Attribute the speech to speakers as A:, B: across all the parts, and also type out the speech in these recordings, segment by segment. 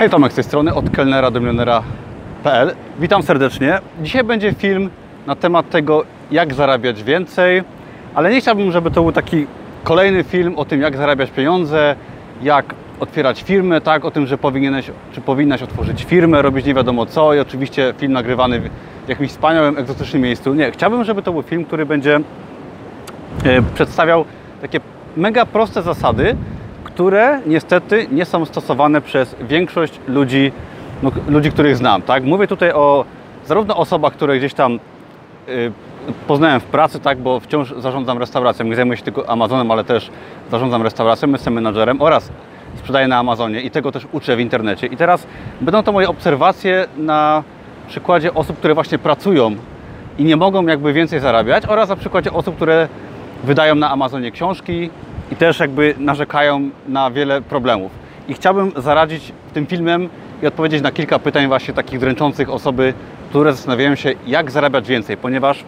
A: Hej Tomek z tej strony, od kelnera do milionera.pl. Witam serdecznie. Dzisiaj będzie film na temat tego, jak zarabiać więcej, ale nie chciałbym, żeby to był taki kolejny film o tym, jak zarabiać pieniądze, jak otwierać firmę, tak, o tym, że powinieneś, czy powinnaś otworzyć firmę, robić nie wiadomo co i oczywiście film nagrywany w jakimś wspaniałym, egzotycznym miejscu. Nie, chciałbym, żeby to był film, który będzie e, przedstawiał takie mega proste zasady, które niestety nie są stosowane przez większość ludzi, no, ludzi, których znam. Tak? Mówię tutaj o zarówno osobach, które gdzieś tam y, poznałem w pracy, tak, bo wciąż zarządzam restauracją. Nie zajmuję się tylko Amazonem, ale też zarządzam restauracją, jestem menadżerem oraz sprzedaję na Amazonie i tego też uczę w internecie. I teraz będą to moje obserwacje na przykładzie osób, które właśnie pracują i nie mogą jakby więcej zarabiać oraz na przykładzie osób, które wydają na Amazonie książki i też jakby narzekają na wiele problemów. I chciałbym zaradzić tym filmem i odpowiedzieć na kilka pytań właśnie takich dręczących osoby, które zastanawiają się, jak zarabiać więcej, ponieważ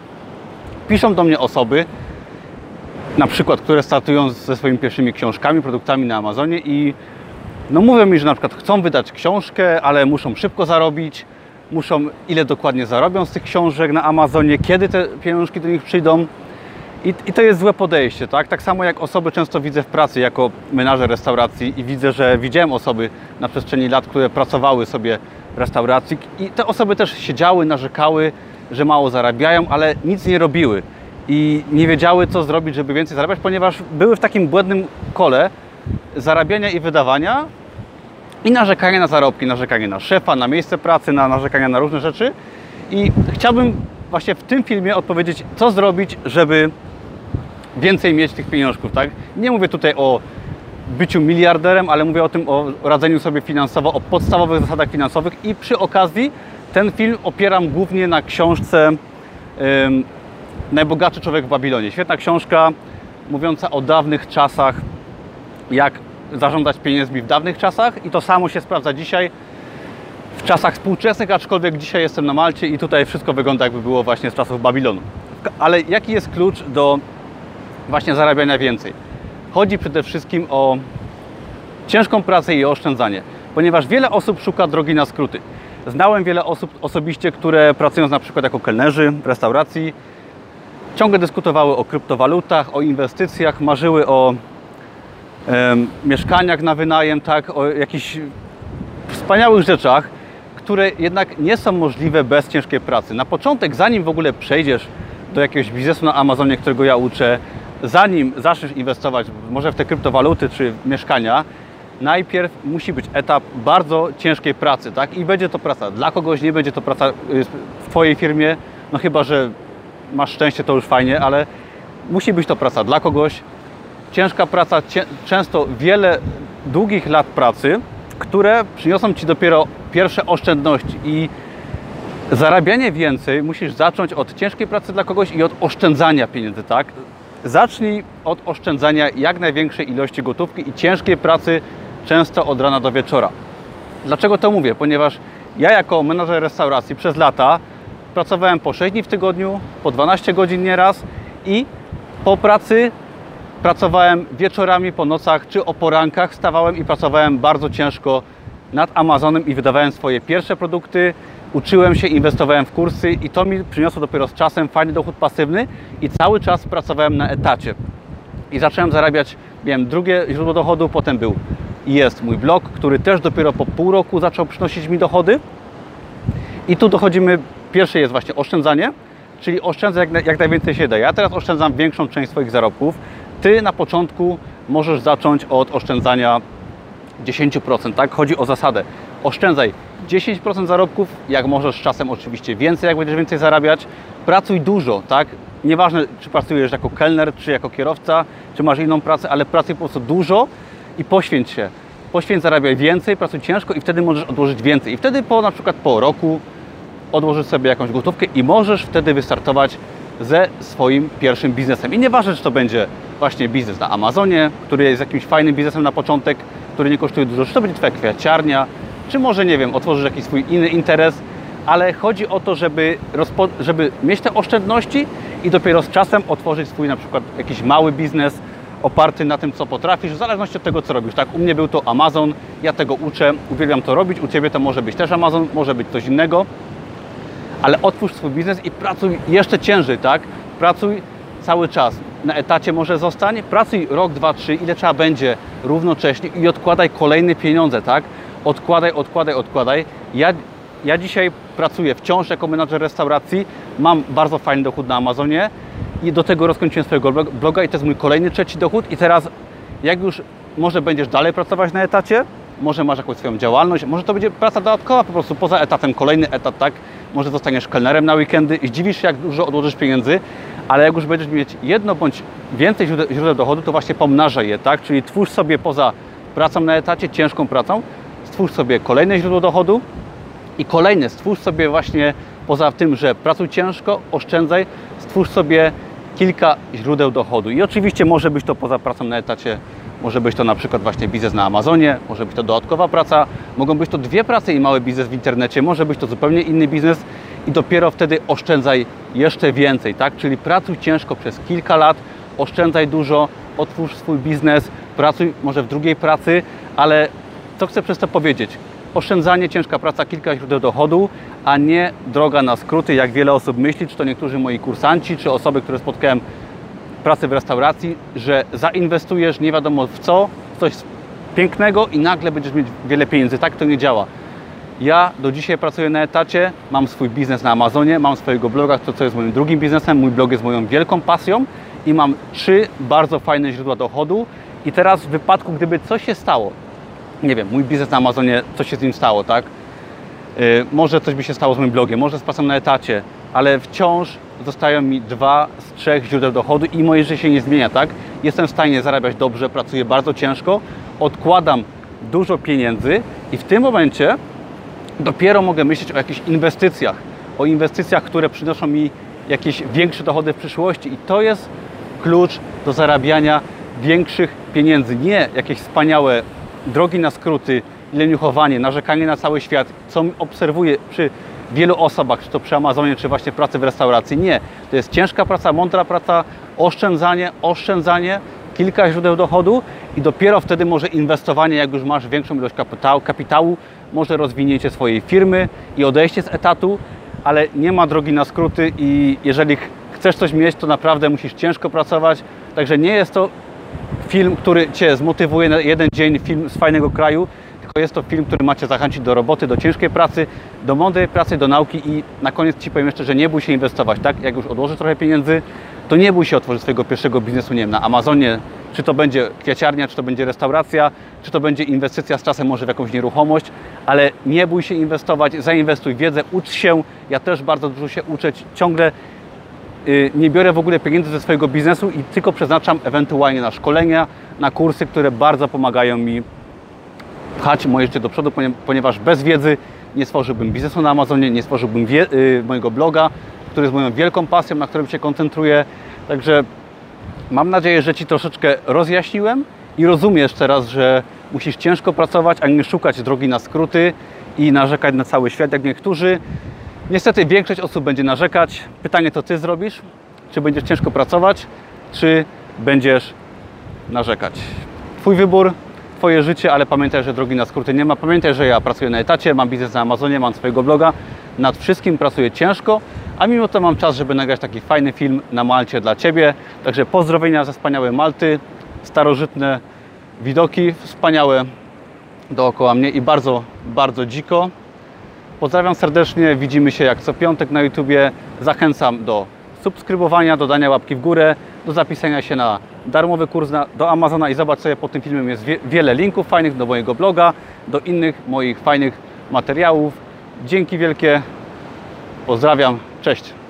A: piszą do mnie osoby, na przykład, które startują ze swoimi pierwszymi książkami, produktami na Amazonie i no mówią mi, że na przykład chcą wydać książkę, ale muszą szybko zarobić, muszą ile dokładnie zarobią z tych książek na Amazonie, kiedy te pieniążki do nich przyjdą. I, I, to jest złe podejście, tak? Tak samo jak osoby często widzę w pracy jako menażer restauracji i widzę, że widziałem osoby na przestrzeni lat, które pracowały sobie w restauracji i te osoby też siedziały, narzekały, że mało zarabiają, ale nic nie robiły i nie wiedziały, co zrobić, żeby więcej zarabiać, ponieważ były w takim błędnym kole zarabiania i wydawania i narzekania na zarobki, narzekania na szefa, na miejsce pracy, na narzekania na różne rzeczy. I chciałbym właśnie w tym filmie odpowiedzieć, co zrobić, żeby więcej mieć tych pieniążków, tak? Nie mówię tutaj o byciu miliarderem, ale mówię o tym, o radzeniu sobie finansowo, o podstawowych zasadach finansowych i przy okazji ten film opieram głównie na książce Najbogatszy człowiek w Babilonie. Świetna książka mówiąca o dawnych czasach, jak zarządzać pieniędzmi w dawnych czasach i to samo się sprawdza dzisiaj w czasach współczesnych, aczkolwiek dzisiaj jestem na Malcie i tutaj wszystko wygląda jakby było właśnie z czasów Babilonu. Ale jaki jest klucz do właśnie zarabiania więcej? Chodzi przede wszystkim o ciężką pracę i oszczędzanie, ponieważ wiele osób szuka drogi na skróty. Znałem wiele osób osobiście, które pracując na przykład jako kelnerzy w restauracji, ciągle dyskutowały o kryptowalutach, o inwestycjach, marzyły o e, mieszkaniach na wynajem, tak, o jakichś wspaniałych rzeczach, które jednak nie są możliwe bez ciężkiej pracy. Na początek, zanim w ogóle przejdziesz do jakiegoś biznesu na Amazonie, którego ja uczę, zanim zaczniesz inwestować może w te kryptowaluty czy mieszkania, najpierw musi być etap bardzo ciężkiej pracy, tak? I będzie to praca dla kogoś, nie będzie to praca y, w Twojej firmie, no chyba, że masz szczęście, to już fajnie, ale musi być to praca dla kogoś. Ciężka praca, często wiele długich lat pracy, które przyniosą Ci dopiero pierwsze oszczędności i zarabianie więcej musisz zacząć od ciężkiej pracy dla kogoś i od oszczędzania pieniędzy, tak? Zacznij od oszczędzania jak największej ilości gotówki i ciężkiej pracy często od rana do wieczora. Dlaczego to mówię? Ponieważ ja jako menadżer restauracji przez lata pracowałem po 6 dni w tygodniu, po 12 godzin nieraz i po pracy pracowałem wieczorami, po nocach czy o porankach, wstawałem i pracowałem bardzo ciężko nad Amazonem i wydawałem swoje pierwsze produkty, uczyłem się, inwestowałem w kursy i to mi przyniosło dopiero z czasem fajny dochód pasywny i cały czas pracowałem na etacie. I zacząłem zarabiać, miałem drugie źródło dochodu, potem był i jest mój blog, który też dopiero po pół roku zaczął przynosić mi dochody. I tu dochodzimy, pierwsze jest właśnie oszczędzanie, czyli oszczędzę jak, jak najwięcej się da. Ja teraz oszczędzam większą część swoich zarobków. Ty na początku możesz zacząć od oszczędzania 10%, tak? Chodzi o zasadę. Oszczędzaj 10% zarobków, jak możesz czasem oczywiście więcej, jak będziesz więcej zarabiać. Pracuj dużo, tak? Nieważne, czy pracujesz jako kelner, czy jako kierowca, czy masz inną pracę, ale pracuj po prostu dużo i poświęć się. Poświęć, zarabiaj więcej, pracuj ciężko i wtedy możesz odłożyć więcej. I wtedy po na przykład po roku odłożysz sobie jakąś gotówkę i możesz wtedy wystartować ze swoim pierwszym biznesem. I nieważne, czy to będzie właśnie biznes na Amazonie, który jest jakimś fajnym biznesem na początek, który nie kosztuje dużo, czy to będzie Twoja kwiaciarnia, czy może, nie wiem, otworzysz jakiś swój inny interes, ale chodzi o to, żeby, żeby mieć te oszczędności i dopiero z czasem otworzyć swój na przykład jakiś mały biznes, oparty na tym, co potrafisz, w zależności od tego, co robisz. Tak, u mnie był to Amazon, ja tego uczę, uwielbiam to robić, u Ciebie to może być też Amazon, może być coś innego, ale otwórz swój biznes i pracuj jeszcze ciężej, tak? Pracuj cały czas. Na etacie może zostań, pracuj rok, dwa, trzy, ile trzeba będzie równocześnie i odkładaj kolejne pieniądze, tak? Odkładaj, odkładaj, odkładaj. Ja, ja dzisiaj pracuję wciąż jako menadżer restauracji, mam bardzo fajny dochód na Amazonie i do tego rozkończyłem swojego bloga i to jest mój kolejny trzeci dochód i teraz jak już może będziesz dalej pracować na etacie, może masz jakąś swoją działalność, może to będzie praca dodatkowa po prostu poza etatem, kolejny etat, tak? Może zostaniesz kelnerem na weekendy i zdziwisz się, jak dużo odłożysz pieniędzy, ale jak już będziesz mieć jedno bądź więcej źródeł, źródeł dochodu, to właśnie pomnażaj je, tak? Czyli twórz sobie poza pracą na etacie, ciężką pracą, stwórz sobie kolejne źródło dochodu i kolejne, stwórz sobie właśnie poza tym, że pracuj ciężko, oszczędzaj, stwórz sobie kilka źródeł dochodu. I oczywiście może być to poza pracą na etacie, może być to na przykład właśnie biznes na Amazonie, może być to dodatkowa praca, mogą być to dwie prace i mały biznes w internecie, może być to zupełnie inny biznes i dopiero wtedy oszczędzaj jeszcze więcej, tak? Czyli pracuj ciężko przez kilka lat, oszczędzaj dużo, otwórz swój biznes, pracuj może w drugiej pracy, ale co chcę przez to powiedzieć? Oszczędzanie, ciężka praca, kilka źródeł dochodu, a nie droga na skróty, jak wiele osób myśli, czy to niektórzy moi kursanci, czy osoby, które spotkałem pracy w restauracji, że zainwestujesz nie wiadomo w co, w coś pięknego i nagle będziesz mieć wiele pieniędzy. Tak to nie działa. Ja do dzisiaj pracuję na etacie, mam swój biznes na Amazonie, mam swojego bloga, to co jest moim drugim biznesem. Mój blog jest moją wielką pasją i mam trzy bardzo fajne źródła dochodu. I teraz w wypadku, gdyby coś się stało, nie wiem, mój biznes na Amazonie, coś się z nim stało, tak? Yy, może coś by się stało z moim blogiem, może z pracą na etacie, ale wciąż zostają mi dwa z trzech źródeł dochodu i moje życie się nie zmienia, tak? Jestem w stanie zarabiać dobrze, pracuję bardzo ciężko, odkładam dużo pieniędzy i w tym momencie dopiero mogę myśleć o jakichś inwestycjach, o inwestycjach, które przynoszą mi jakieś większe dochody w przyszłości i to jest klucz do zarabiania większych pieniędzy, nie jakieś wspaniałe drogi na skróty, leniuchowanie, narzekanie na cały świat, co obserwuję przy wielu osobach, czy to przy Amazonie, czy właśnie pracy w restauracji. Nie, to jest ciężka praca, mądra praca, oszczędzanie, oszczędzanie, kilka źródeł dochodu i dopiero wtedy może inwestowanie, jak już masz większą ilość kapitału, kapitału może rozwinięcie swojej firmy i odejście z etatu, ale nie ma drogi na skróty i jeżeli chcesz coś mieć, to naprawdę musisz ciężko pracować. Także nie jest to film, który Cię zmotywuje na jeden dzień, film z fajnego kraju, tylko jest to film, który macie zachęcić do roboty, do ciężkiej pracy, do mądrej pracy, do nauki i na koniec Ci powiem jeszcze, że nie bój się inwestować, tak? Jak już odłożysz trochę pieniędzy, to nie bój się otworzyć swojego pierwszego biznesu, nie wiem, na Amazonie, czy to będzie kwiaciarnia, czy to będzie restauracja, czy to będzie inwestycja z czasem może w jakąś nieruchomość, ale nie bój się inwestować, zainwestuj w wiedzę, ucz się. Ja też bardzo dużo się uczę, ciągle nie biorę w ogóle pieniędzy ze swojego biznesu i tylko przeznaczam ewentualnie na szkolenia, na kursy, które bardzo pomagają mi pchać moje życie do przodu, ponieważ bez wiedzy nie stworzyłbym biznesu na Amazonie, nie stworzyłbym yy, mojego bloga, który jest moją wielką pasją, na którym się koncentruję. Także mam nadzieję, że Ci troszeczkę rozjaśniłem i rozumiesz teraz, że musisz ciężko pracować, a nie szukać drogi na skróty i narzekać na cały świat, jak niektórzy. Niestety większość osób będzie narzekać. Pytanie to Ty zrobisz, czy będziesz ciężko pracować, czy będziesz narzekać. Twój wybór, Twoje życie, ale pamiętaj, że drogi na skróty nie ma. Pamiętaj, że ja pracuję na etacie, mam biznes na Amazonie, mam swojego bloga. Nad wszystkim pracuję ciężko, a mimo to mam czas, żeby nagrać taki fajny film na Malcie dla Ciebie. Także pozdrowienia ze wspaniałej Malty, starożytne widoki, wspaniałe dookoła mnie i bardzo, bardzo dziko. Pozdrawiam serdecznie, widzimy się jak co piątek na YouTubie. Zachęcam do subskrybowania, dodania łapki w górę, do zapisania się na darmowy kurs na, do Amazona i zobacz sobie pod tym filmem jest wie, wiele linków fajnych do mojego bloga, do innych moich fajnych materiałów. Dzięki wielkie, pozdrawiam, cześć.